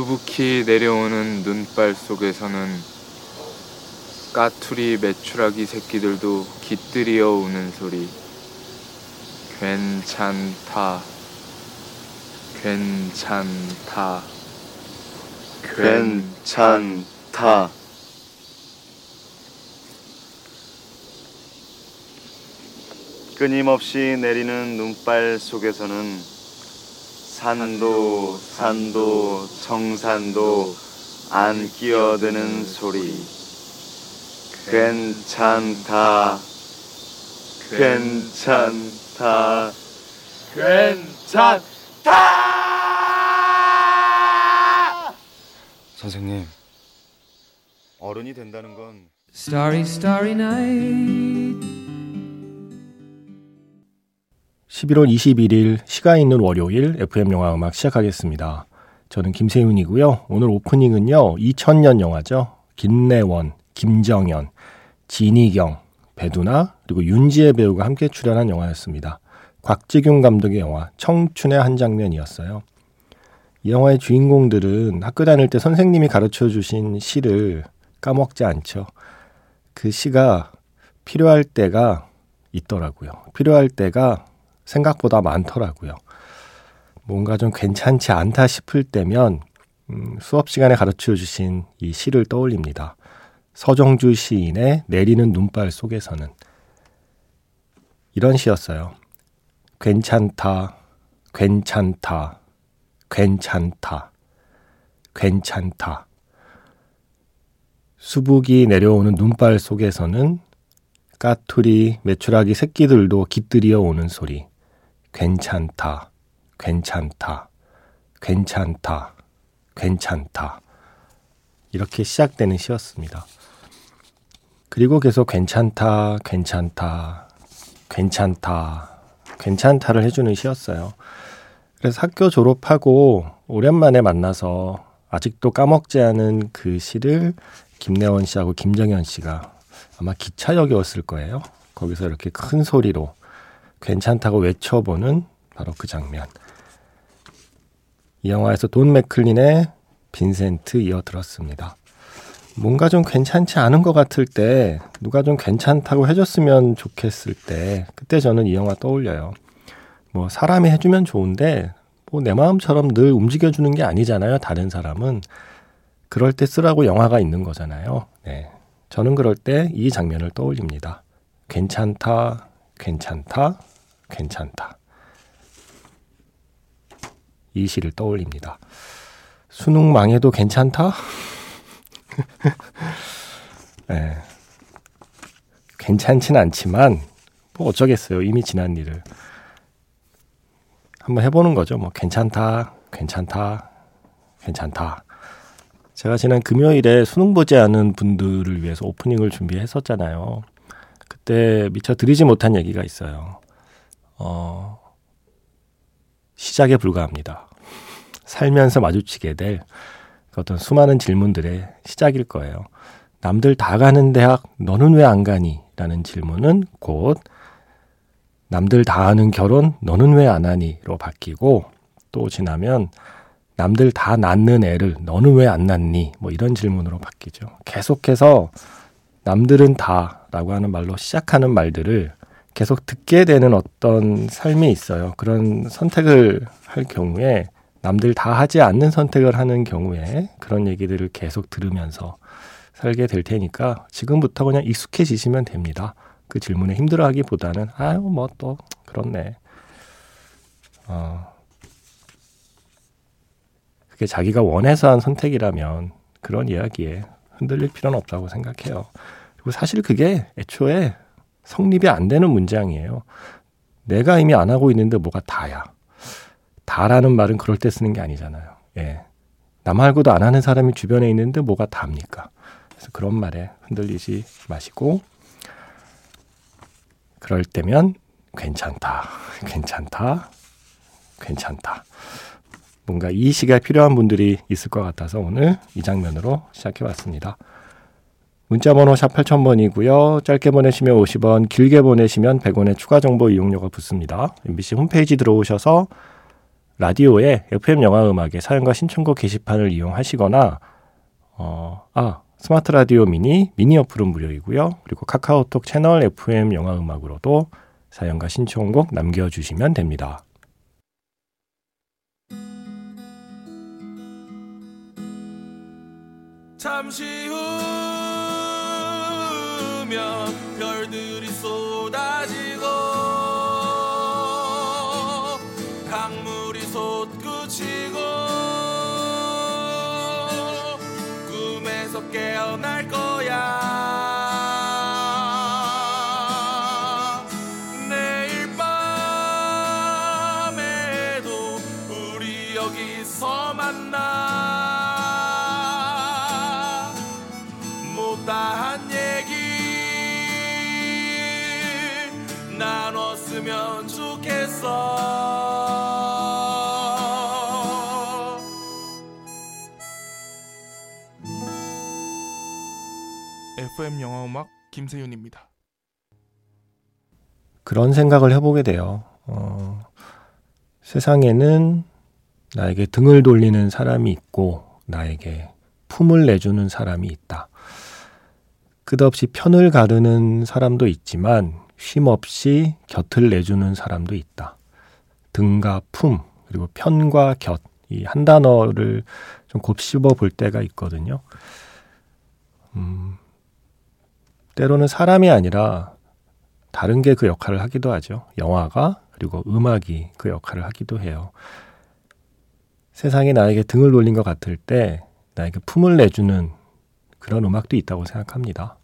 수북히 내려오는 눈발 속에서는 까투리 메추라기 새끼들도 깃들이어 우는 소리. 괜찮다. 괜찮다. 괜찮다. 끊임없이 내리는 눈발 속에서는 산도, 산도, 정산도 안 끼어드는 소리. 괜찮다. 괜찮다. 괜찮다! 선생님, 어른이 된다는 건 Starry, starry night. 11월 21일 시가 있는 월요일 FM 영화 음악 시작하겠습니다. 저는 김세윤이고요. 오늘 오프닝은요. 2000년 영화죠. 김래원, 김정현, 진희경, 배두나 그리고 윤지혜 배우가 함께 출연한 영화였습니다. 곽지균 감독의 영화 청춘의 한 장면이었어요. 이 영화의 주인공들은 학교 다닐 때 선생님이 가르쳐 주신 시를 까먹지 않죠. 그 시가 필요할 때가 있더라고요. 필요할 때가 생각보다 많더라고요. 뭔가 좀 괜찮지 않다 싶을 때면 음, 수업 시간에 가르쳐 주신 이 시를 떠올립니다. 서정주 시인의 내리는 눈발 속에서는 이런 시였어요. 괜찮다, 괜찮다, 괜찮다, 괜찮다. 수북이 내려오는 눈발 속에서는 까투리, 메추라기 새끼들도 깃들이어 오는 소리. 괜찮다, 괜찮다, 괜찮다, 괜찮다. 이렇게 시작되는 시였습니다. 그리고 계속 괜찮다, 괜찮다, 괜찮다, 괜찮다를 해주는 시였어요. 그래서 학교 졸업하고 오랜만에 만나서 아직도 까먹지 않은 그 시를 김래원 씨하고 김정현 씨가 아마 기차역이었을 거예요. 거기서 이렇게 큰 소리로 괜찮다고 외쳐보는 바로 그 장면. 이 영화에서 돈 맥클린의 빈센트 이어 들었습니다. 뭔가 좀 괜찮지 않은 것 같을 때 누가 좀 괜찮다고 해줬으면 좋겠을 때 그때 저는 이 영화 떠올려요. 뭐 사람이 해주면 좋은데 뭐 내 마음처럼 늘 움직여주는 게 아니잖아요. 다른 사람은 그럴 때 쓰라고 영화가 있는 거잖아요. 네. 저는 그럴 때 이 장면을 떠올립니다. 괜찮다, 괜찮다, 괜찮다. 이 시를 떠올립니다. 수능 망해도 괜찮다? 네. 괜찮진 않지만, 뭐 어쩌겠어요. 이미 지난 일을. 한번 해보는 거죠. 뭐, 괜찮다, 괜찮다, 괜찮다. 제가 지난 금요일에 수능 보지 않은 분들을 위해서 오프닝을 준비했었잖아요. 그때 미처 드리지 못한 얘기가 있어요. 어, 시작에 불과합니다. 살면서 마주치게 될 어떤 수많은 질문들의 시작일 거예요. 남들 다 가는 대학 너는 왜 안 가니? 라는 질문은 곧 남들 다 하는 결혼 너는 왜 안 하니?로 바뀌고 또 지나면 남들 다 낳는 애를 너는 왜 안 낳니? 뭐 이런 질문으로 바뀌죠. 계속해서 남들은 다라고 하는 말로 시작하는 말들을 계속 듣게 되는 어떤 삶이 있어요. 그런 선택을 할 경우에 남들 다 하지 않는 선택을 하는 경우에 그런 얘기들을 계속 들으면서 살게 될 테니까 지금부터 그냥 익숙해지시면 됩니다. 그 질문에 힘들어하기보다는 아유 뭐 또 그렇네. 어, 그게 자기가 원해서 한 선택이라면 그런 이야기에 흔들릴 필요는 없다고 생각해요. 그리고 사실 그게 애초에 성립이 안 되는 문장이에요. 내가 이미 안 하고 있는데 뭐가 다야. 다라는 말은 그럴 때 쓰는 게 아니잖아요. 예. 나 말고도 안 하는 사람이 주변에 있는데 뭐가 답니까? 그래서 그런 말에 흔들리지 마시고, 그럴 때면 괜찮다, 괜찮다, 괜찮다. 뭔가 이 시가 필요한 분들이 있을 것 같아서 오늘 이 장면으로 시작해 봤습니다. 문자번호 샵 8000번이고요. 짧게 보내시면 50원, 길게 보내시면 100원의 추가 정보 이용료가 붙습니다. MBC 홈페이지 들어오셔서 라디오에 FM 영화 음악의 사연과 신청곡 게시판을 이용하시거나 어, 아, 스마트 라디오 미니, 미니 어플은 무료이고요. 그리고 카카오톡 채널 FM 영화 음악으로도 사연과 신청곡 남겨주시면 됩니다. 잠시 후 면 별들이 쏟아지고 강물이 솟구 FM 영화 음악 김세윤입니다. 그런 생각을 해보게 돼요. 어, 세상에는 나에게 등을 돌리는 사람이 있고 나에게 품을 내주는 사람이 있다. 끝없이 편을 가르는 사람도 있지만 쉼없이 곁을 내주는 사람도 있다. 등과 품 그리고 편과 곁 이 한 단어를 좀 곱씹어 볼 때가 있거든요. 음, 때로는 사람이 아니라 다른 게 그 역할을 하기도 하죠. 영화가 그리고 음악이 그 역할을 하기도 해요. 세상이 나에게 등을 돌린 것 같을 때 나에게 품을 내주는 그런 음악도 있다고 생각합니다.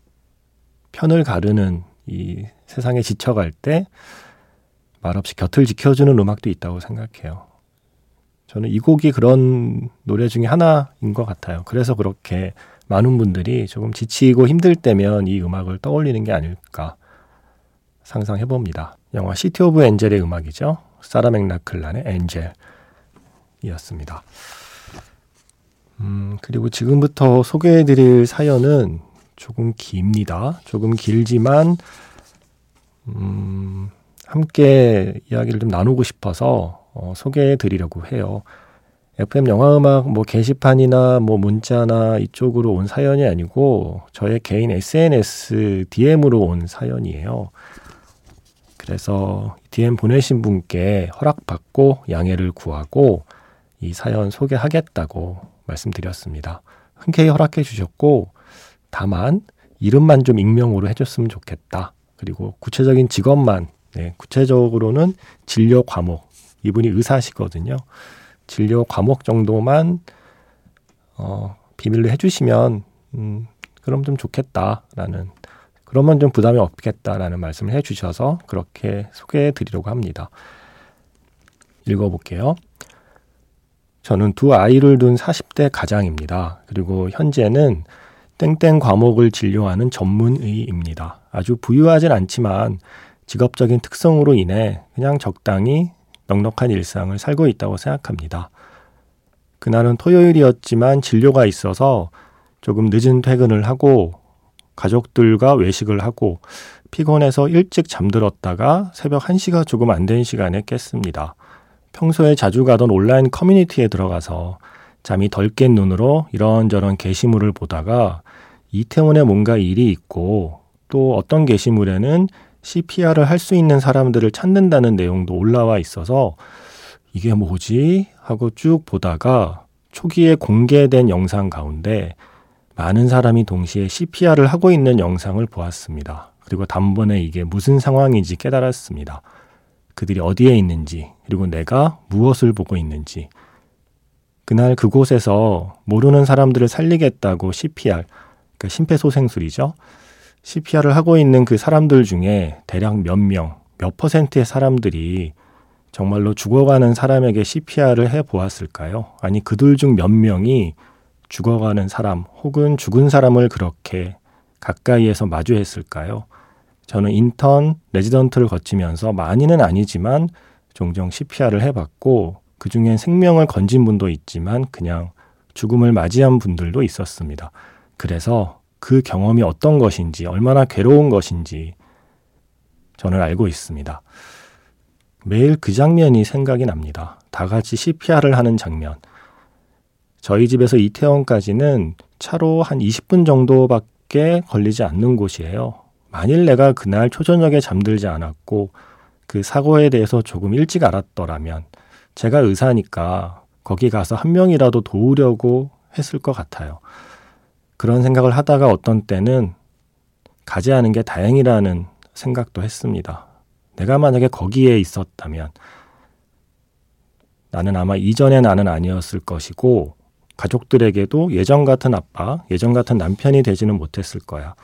편을 가르는 이 세상에 지쳐갈 때 말없이 곁을 지켜주는 음악도 있다고 생각해요. 저는 이 곡이 그런 노래 중에 하나인 것 같아요. 그래서 그렇게 많은 분들이 조금 지치고 힘들 때면 이 음악을 떠올리는 게 아닐까 상상해 봅니다. 영화 City of Angel의 음악이죠. 사라 맥라클란의 Angel이었습니다. 음, 그리고 지금부터 소개해 드릴 사연은 조금 깁니다. 조금 길지만 음, 함께 이야기를 좀 나누고 싶어서 어, 소개해 드리려고 해요. FM 영화 음악 뭐 게시판이나 뭐 문자나 이쪽으로 온 사연이 아니고 저의 개인 SNS DM으로 온 사연이에요. 그래서 DM 보내신 분께 허락받고 양해를 구하고 이 사연 소개하겠다고 말씀드렸습니다. 흔쾌히 허락해 주셨고 다만 이름만 좀 익명으로 해줬으면 좋겠다. 그리고 구체적인 직업만 네, 구체적으로는 진료 과목 이분이 의사시거든요. 진료 과목 정도만 어, 비밀로 해주시면 음, 그럼 좀 좋겠다라는 그러면 좀 부담이 없겠다라는 말씀을 해주셔서 그렇게 소개해 드리려고 합니다. 읽어볼게요. 저는 두 아이를 둔 40대 가장입니다. 그리고 현재는 땡땡 과목을 진료하는 전문의입니다. 아주 부유하진 않지만 직업적인 특성으로 인해 그냥 적당히 넉넉한 일상을 살고 있다고 생각합니다. 그날은 토요일이었지만 진료가 있어서 조금 늦은 퇴근을 하고 가족들과 외식을 하고 피곤해서 일찍 잠들었다가 새벽 1시가 조금 안 된 시간에 깼습니다. 평소에 자주 가던 온라인 커뮤니티에 들어가서 잠이 덜 깬 눈으로 이런저런 게시물을 보다가 이태원에 뭔가 일이 있고 또 어떤 게시물에는 CPR을 할 수 있는 사람들을 찾는다는 내용도 올라와 있어서 이게 뭐지? 하고 쭉 보다가 초기에 공개된 영상 가운데 많은 사람이 동시에 CPR을 하고 있는 영상을 보았습니다. 그리고 단번에 이게 무슨 상황인지 깨달았습니다. 그들이 어디에 있는지, 그리고 내가 무엇을 보고 있는지. 그날 그곳에서 모르는 사람들을 살리겠다고 CPR, 그러니까 심폐소생술이죠. CPR을 하고 있는 그 사람들 중에 대략 몇 명, 몇 퍼센트의 사람들이 정말로 죽어가는 사람에게 CPR을 해 보았을까요? 아니, 그들 중 몇 명이 죽어가는 사람 혹은 죽은 사람을 그렇게 가까이에서 마주했을까요? 저는 인턴, 레지던트를 거치면서 많이는 아니지만 종종 CPR을 해봤고 그 중엔 생명을 건진 분도 있지만 그냥 죽음을 맞이한 분들도 있었습니다. 그래서 그 경험이 어떤 것인지, 얼마나 괴로운 것인지 저는 알고 있습니다. 매일 그 장면이 생각이 납니다. 다 같이 CPR을 하는 장면. 저희 집에서 이태원까지는 차로 한 20분 정도밖에 걸리지 않는 곳이에요. 만일 내가 그날 초저녁에 잠들지 않았고 그 사고에 대해서 조금 일찍 알았더라면 제가 의사니까 거기 가서 한 명이라도 도우려고 했을 것 같아요. 그런 생각을 하다가 어떤 때는 가지 않은 게 다행이라는 생각도 했습니다. 내가 만약에 거기에 있었다면 나는 아마 이전의 나는 아니었을 것이고 가족들에게도 예전 같은 아빠, 예전 같은 남편이 되지는 못했을 거야.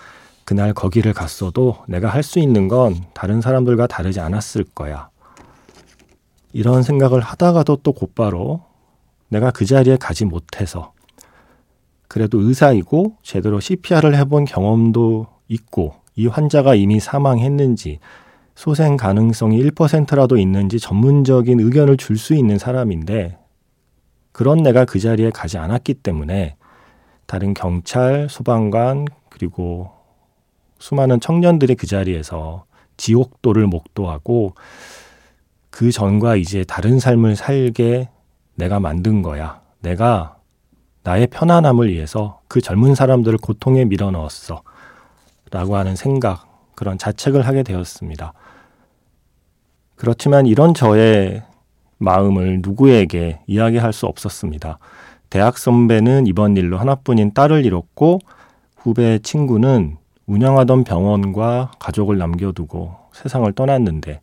그날 거기를 갔어도 내가 할 수 있는 건 다른 사람들과 다르지 않았을 거야. 이런 생각을 하다가도 또 곧바로 내가 그 자리에 가지 못해서 그래도 의사이고 제대로 CPR을 해본 경험도 있고 이 환자가 이미 사망했는지 소생 가능성이 1%라도 있는지 전문적인 의견을 줄 수 있는 사람인데 그런 내가 그 자리에 가지 않았기 때문에 다른 경찰, 소방관 그리고 수많은 청년들이 그 자리에서 지옥도를 목도하고 그 전과 이제 다른 삶을 살게 내가 만든 거야. 내가 나의 편안함을 위해서 그 젊은 사람들을 고통에 밀어넣었어. 라고 하는 생각, 그런 자책을 하게 되었습니다. 그렇지만 이런 저의 마음을 누구에게 이야기할 수 없었습니다. 대학 선배는 이번 일로 하나뿐인 딸을 잃었고 후배 친구는 운영하던 병원과 가족을 남겨두고 세상을 떠났는데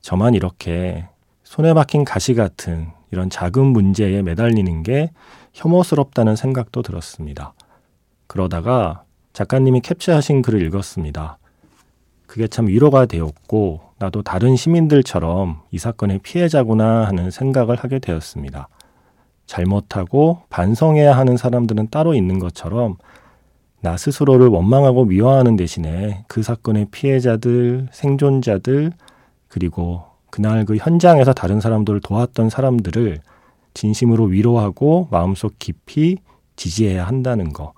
저만 이렇게 손에 박힌 가시 같은 이런 작은 문제에 매달리는 게 혐오스럽다는 생각도 들었습니다. 그러다가 작가님이 캡처하신 글을 읽었습니다. 그게 참 위로가 되었고 나도 다른 시민들처럼 이 사건의 피해자구나 하는 생각을 하게 되었습니다. 잘못하고 반성해야 하는 사람들은 따로 있는 것처럼 나 스스로를 원망하고 미워하는 대신에 그 사건의 피해자들, 생존자들, 그리고 그날 그 현장에서 다른 사람들을 도왔던 사람들을 진심으로 위로하고 마음속 깊이 지지해야 한다는 거.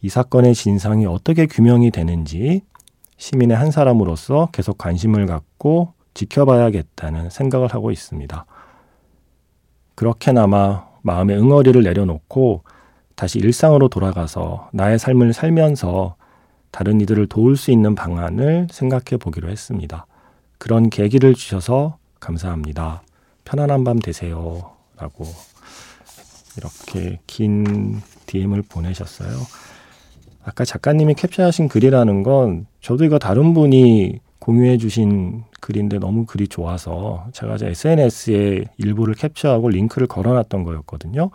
이 사건의 진상이 어떻게 규명이 되는지 시민의 한 사람으로서 계속 관심을 갖고 지켜봐야겠다는 생각을 하고 있습니다. 그렇게나마 마음의 응어리를 내려놓고 다시 일상으로 돌아가서 나의 삶을 살면서 다른 이들을 도울 수 있는 방안을 생각해 보기로 했습니다. 그런 계기를 주셔서 감사합니다. 편안한 밤 되세요. 라고 이렇게 긴 DM을 보내셨어요. 아까 작가님이 캡처하신 글이라는 건 저도 이거 다른 분이 공유해 주신 글인데 너무 글이 좋아서 제가 제 SNS에 일부를 캡처하고 링크를 걸어놨던 거였거든요.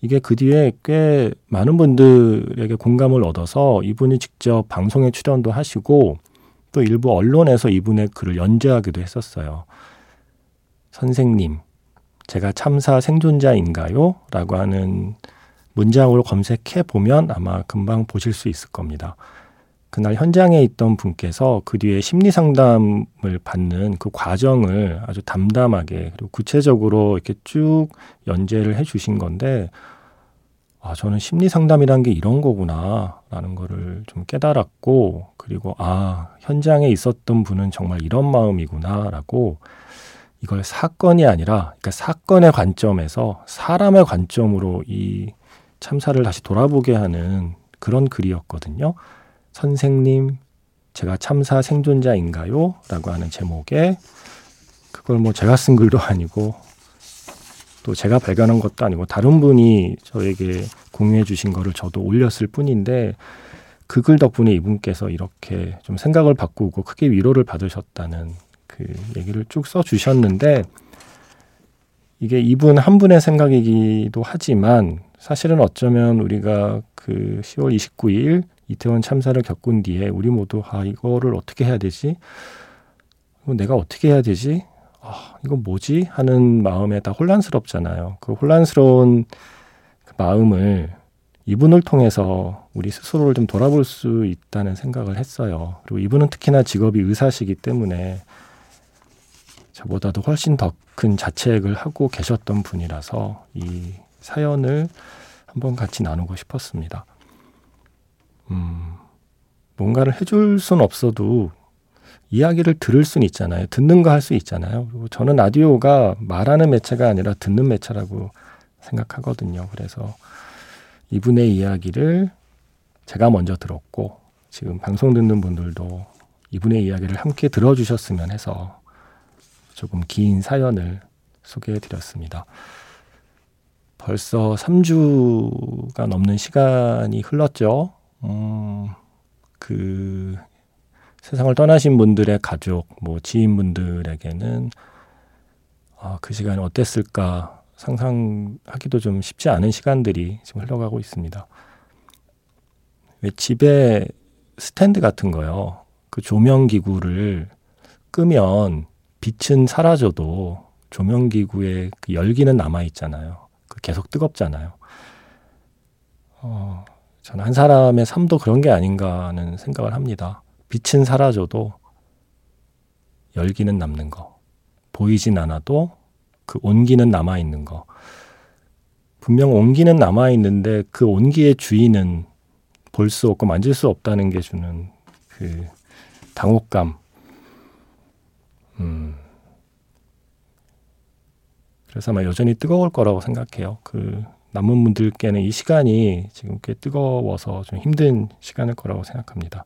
이게 그 뒤에 꽤 많은 분들에게 공감을 얻어서 이분이 직접 방송에 출연도 하시고 또 일부 언론에서 이분의 글을 연재하기도 했었어요. 선생님, 제가 참사 생존자인가요? 라고 하는 문장으로 검색해 보면 아마 금방 보실 수 있을 겁니다. 그날 현장에 있던 분께서 그 뒤에 심리 상담을 받는 그 과정을 아주 담담하게 그리고 구체적으로 이렇게 쭉 연재를 해 주신 건데 아, 저는 심리 상담이란 게 이런 거구나 라는 거를 좀 깨달았고 그리고 아, 현장에 있었던 분은 정말 이런 마음이구나 라고 이걸 사건이 아니라 그러니까 사건의 관점에서 사람의 관점으로 이 참사를 다시 돌아보게 하는 그런 글이었거든요. 선생님, 제가 참사 생존자인가요? 라고 하는 제목에 그걸 뭐 제가 쓴 글도 아니고 또 제가 발견한 것도 아니고 다른 분이 저에게 공유해 주신 거를 저도 올렸을 뿐인데 그 글 덕분에 이분께서 이렇게 좀 생각을 바꾸고 크게 위로를 받으셨다는 그 얘기를 쭉 써 주셨는데 이게 이분 한 분의 생각이기도 하지만 사실은 어쩌면 우리가 그 10월 29일 이태원 참사를 겪은 뒤에 우리 모두 아 이거를 어떻게 해야 되지? 내가 어떻게 해야 되지? 아 이거 뭐지? 하는 마음에 다 혼란스럽잖아요. 그 혼란스러운 그 마음을 이분을 통해서 우리 스스로를 좀 돌아볼 수 있다는 생각을 했어요. 그리고 이분은 특히나 직업이 의사시기 때문에 저보다도 훨씬 더 큰 자책을 하고 계셨던 분이라서 이 사연을 한번 같이 나누고 싶었습니다. 음, 뭔가를 해줄 순 없어도 이야기를 들을 수는 있잖아요. 듣는 거 할 수 있잖아요. 그리고 저는 라디오가 말하는 매체가 아니라 듣는 매체라고 생각하거든요. 그래서 이분의 이야기를 제가 먼저 들었고 지금 방송 듣는 분들도 이분의 이야기를 함께 들어주셨으면 해서 조금 긴 사연을 소개해 드렸습니다. 벌써 3주가 넘는 시간이 흘렀죠. 음, 그 세상을 떠나신 분들의 가족, 뭐 지인분들에게는 아, 그 시간이 어땠을까 상상하기도 좀 쉽지 않은 시간들이 지금 흘러가고 있습니다. 왜 집에 스탠드 같은 거요. 그 조명 기구를 끄면 빛은 사라져도 조명 기구의 그 열기는 남아 있잖아요. 그 계속 뜨겁잖아요. 어, 저는 한 사람의 삶도 그런 게 아닌가 하는 생각을 합니다. 빛은 사라져도 열기는 남는 거. 보이진 않아도 그 온기는 남아 있는 거. 분명 온기는 남아 있는데 그 온기의 주인은 볼 수 없고 만질 수 없다는 게 주는 그 당혹감. 음. 그래서 아마 여전히 뜨거울 거라고 생각해요. 그 남은 분들께는 이 시간이 지금 꽤 뜨거워서 좀 힘든 시간일 거라고 생각합니다.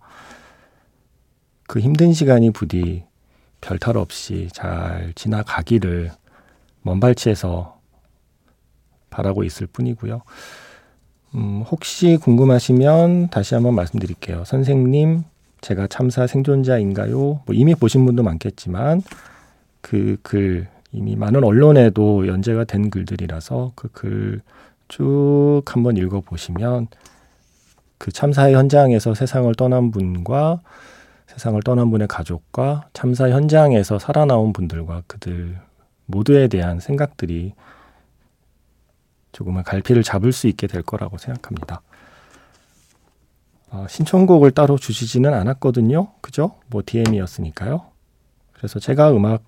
그 힘든 시간이 부디 별탈 없이 잘 지나가기를 먼발치에서 바라고 있을 뿐이고요. 음, 혹시 궁금하시면 다시 한번 말씀드릴게요. 선생님, 제가 참사 생존자인가요? 뭐 이미 보신 분도 많겠지만 그 글 이미 많은 언론에도 연재가 된 글들이라서 그 글 쭉 한번 읽어 보시면 그 참사의 현장에서 세상을 떠난 분과 세상을 떠난 분의 가족과 참사 현장에서 살아나온 분들과 그들 모두에 대한 생각들이 조금은 갈피를 잡을 수 있게 될 거라고 생각합니다. 어, 신청곡을 따로 주시지는 않았거든요. 그죠? 뭐 DM이었으니까요. 그래서 제가 음악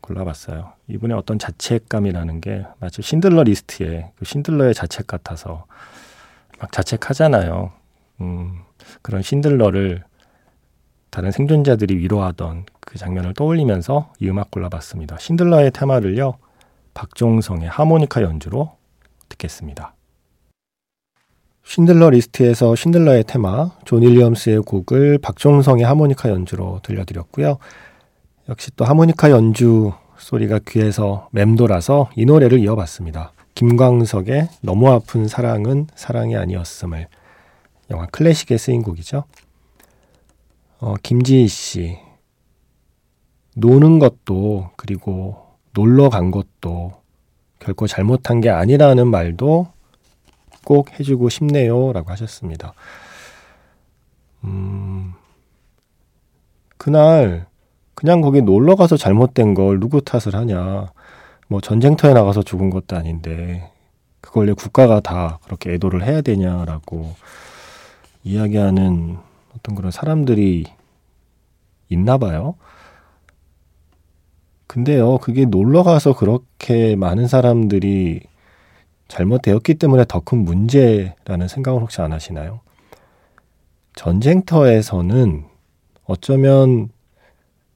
골라봤어요. 이분의 어떤 자책감이라는 게 마치 신들러 리스트에 그 신들러의 자책 같아서 막 자책하잖아요. 음, 그런 신들러를 다른 생존자들이 위로하던 그 장면을 떠올리면서 이 음악 골라봤습니다. 신들러의 테마를요, 박종성의 하모니카 연주로 듣겠습니다. 신들러 리스트에서 신들러의 테마, 존 윌리엄스의 곡을 박종성의 하모니카 연주로 들려드렸고요. 역시 또 하모니카 연주 소리가 귀에서 맴돌아서 이 노래를 이어봤습니다. 김광석의 너무 아픈 사랑은 사랑이 아니었음을 영화 클래식에 쓰인 곡이죠. 어, 김지희 씨 노는 것도 그리고 놀러 간 것도 결코 잘못한 게 아니라는 말도 꼭 해주고 싶네요 라고 하셨습니다. 음, 그날 그냥 거기 놀러 가서 잘못된 걸 누구 탓을 하냐. 뭐 전쟁터에 나가서 죽은 것도 아닌데 그걸 왜 국가가 다 그렇게 애도를 해야 되냐라고 이야기하는 어떤 그런 사람들이 있나 봐요. 근데요, 그게 놀러 가서 그렇게 많은 사람들이 잘못되었기 때문에 더 큰 문제라는 생각을 혹시 안 하시나요? 전쟁터에서는 어쩌면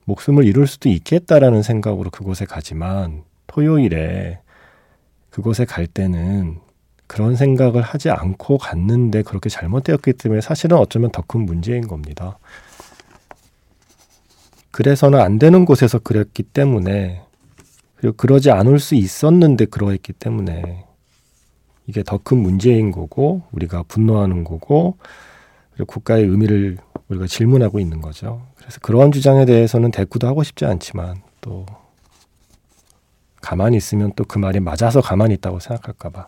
목숨을 잃을 수도 있겠다라는 생각으로 그곳에 가지만 토요일에 그곳에 갈 때는 그런 생각을 하지 않고 갔는데 그렇게 잘못되었기 때문에 사실은 어쩌면 더 큰 문제인 겁니다. 그래서는 안 되는 곳에서 그랬기 때문에 그리고 그러지 않을 수 있었는데 그러했기 때문에 이게 더 큰 문제인 거고 우리가 분노하는 거고 그리고 국가의 의미를 우리가 질문하고 있는 거죠. 그래서 그러한 주장에 대해서는 대꾸도 하고 싶지 않지만 또 가만히 있으면 또 그 말이 맞아서 가만히 있다고 생각할까봐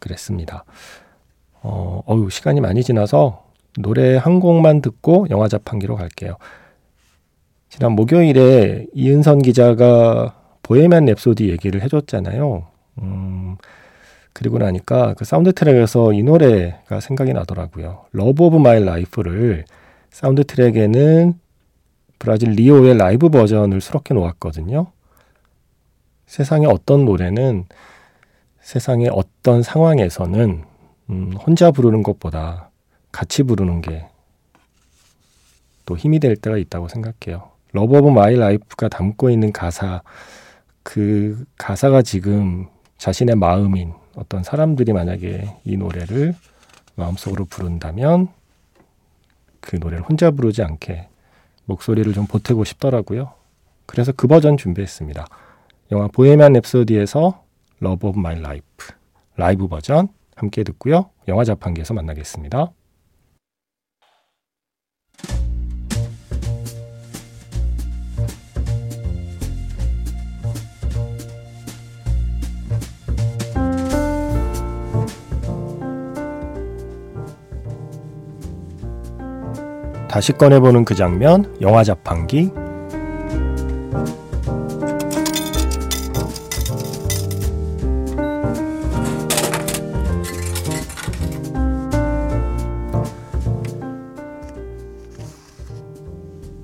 그랬습니다. 어, 어유 시간이 많이 지나서 노래 한 곡만 듣고 영화 자판기로 갈게요. 지난 목요일에 이은선 기자가 보헤미안 랩소디 얘기를 해줬잖아요. 음, 그리고 나니까 그 사운드 트랙에서 이 노래가 생각이 나더라고요. Love of My Life를 사운드 트랙에는 브라질 리오의 라이브 버전을 수록해 놓았거든요. 세상의 어떤 노래는 세상의 어떤 상황에서는 음, 혼자 부르는 것보다 같이 부르는 게 또 힘이 될 때가 있다고 생각해요. Love of My Life가 담고 있는 가사 그 가사가 지금 자신의 마음인 어떤 사람들이 만약에 이 노래를 마음속으로 부른다면 그 노래를 혼자 부르지 않게 목소리를 좀 보태고 싶더라고요. 그래서 그 버전 준비했습니다. 영화 보헤미안 랩소디에서 Love of My Life 라이브 버전 함께 듣고요. 영화 자판기에서 만나겠습니다. 다시 꺼내보는 그 장면, 영화 자판기.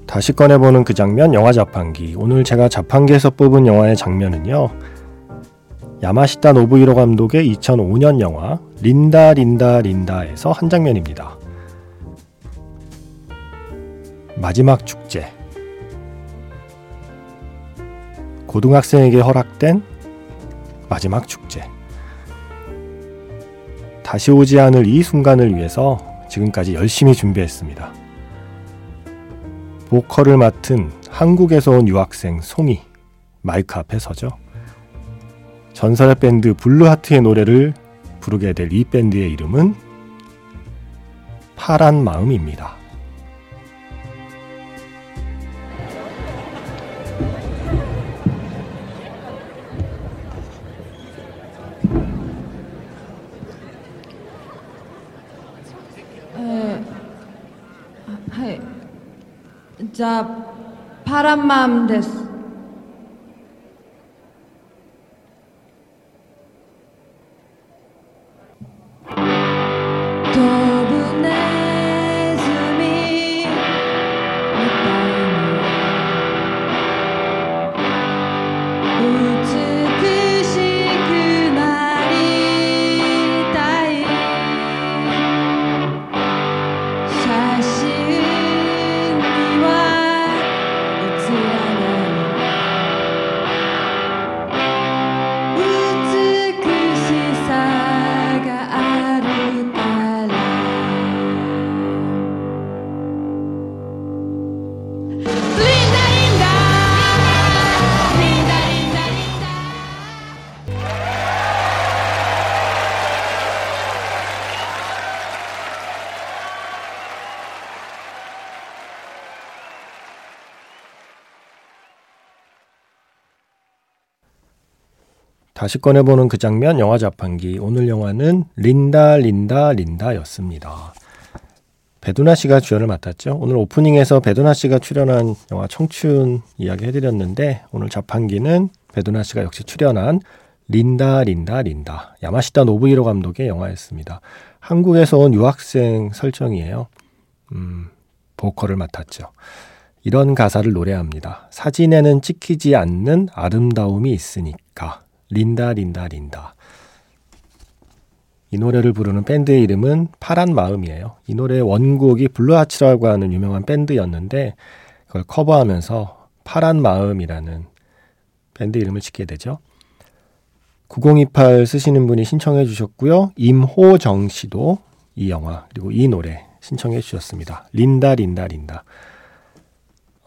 다시 꺼내보는 그 장면, 영화 자판기. 오늘 제가 자판기에서 뽑은 영화의 장면은요. 야마시타 노부히로 감독의 2005년 영화 린다 린다 린다에서 한 장면입니다. 마지막 축제. 고등학생에게 허락된 마지막 축제. 다시 오지 않을 이 순간을 위해서 지금까지 열심히 준비했습니다. 보컬을 맡은 한국에서 온 유학생 송이 마이크 앞에 서죠. 전설의 밴드 블루하츠의 노래를 부르게 될 이 밴드의 이름은 파란 마음입니다. 자, 파란 마음 데스. 다시 꺼내보는 그 장면 영화 자판기 오늘 영화는 린다 린다 린다였습니다. 배두나 씨가 주연을 맡았죠. 오늘 오프닝에서 배두나 씨가 출연한 영화 청춘 이야기 해드렸는데 오늘 자판기는 배두나 씨가 역시 출연한 린다 린다 린다 야마시타 노부히로 감독의 영화였습니다. 한국에서 온 유학생 설정이에요. 음, 보컬을 맡았죠. 이런 가사를 노래합니다. 사진에는 찍히지 않는 아름다움이 있으니까. 린다 린다 린다. 이 노래를 부르는 밴드의 이름은 파란 마음이에요. 이 노래의 원곡이 블루하츠라고 하는 유명한 밴드였는데 그걸 커버하면서 파란 마음이라는 밴드 이름을 짓게 되죠. 9028 쓰시는 분이 신청해 주셨고요. 임호정 씨도 이 영화 그리고 이 노래 신청해 주셨습니다. 린다 린다 린다.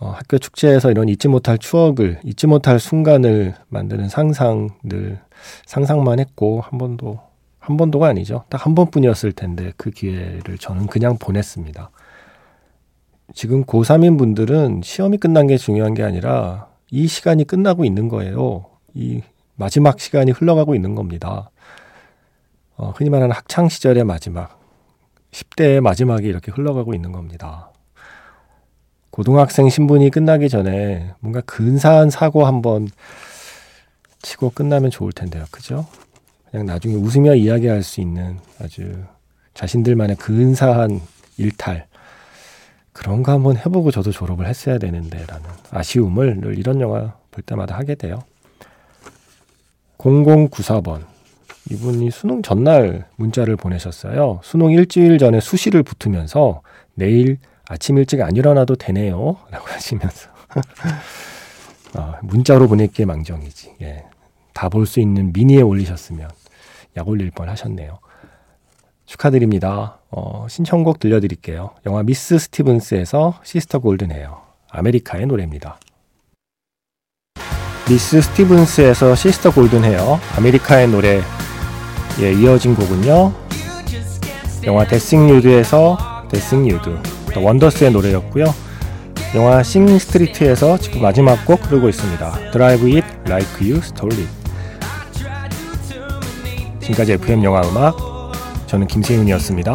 어, 학교 축제에서 이런 잊지 못할 추억을 잊지 못할 순간을 만드는 상상들 상상만 했고 한 번도 한 번도가 아니죠. 딱 한 번뿐이었을 텐데 그 기회를 저는 그냥 보냈습니다. 지금 고3인 분들은 시험이 끝난 게 중요한 게 아니라 이 시간이 끝나고 있는 거예요. 이 마지막 시간이 흘러가고 있는 겁니다. 어, 흔히 말하는 학창 시절의 마지막, 10대의 마지막이 이렇게 흘러가고 있는 겁니다. 고등학생 신분이 끝나기 전에 뭔가 근사한 사고 한번 치고 끝나면 좋을 텐데요. 그죠? 그냥 나중에 웃으며 이야기할 수 있는 아주 자신들만의 근사한 일탈. 그런 거 한번 해보고 저도 졸업을 했어야 되는데 라는 아쉬움을 늘 이런 영화 볼 때마다 하게 돼요. 0094번. 이분이 수능 전날 문자를 보내셨어요. 수능 일주일 전에 수시를 붙으면서 내일 아침 일찍 안 일어나도 되네요. 라고 하시면서. 아, 문자로 보낼게 망정이지. 예. 다 볼 수 있는 미니에 올리셨으면 약 올릴 뻔 하셨네요. 축하드립니다. 어, 신청곡 들려드릴게요. 영화 미스 스티븐스에서 Sister Golden Hair. 아메리카의 노래입니다. 미스 스티븐스에서 Sister Golden Hair. 아메리카의 노래. 예, 이어진 곡은요. 영화 데싱 뉴드에서 데싱 뉴드. 또 원더스의 노래였고요. 영화 싱 스트리트에서 지금 마지막 곡 흐르고 있습니다. It Like You Stole It. 지금까지 FM 영화 음악 저는 김세윤이었습니다.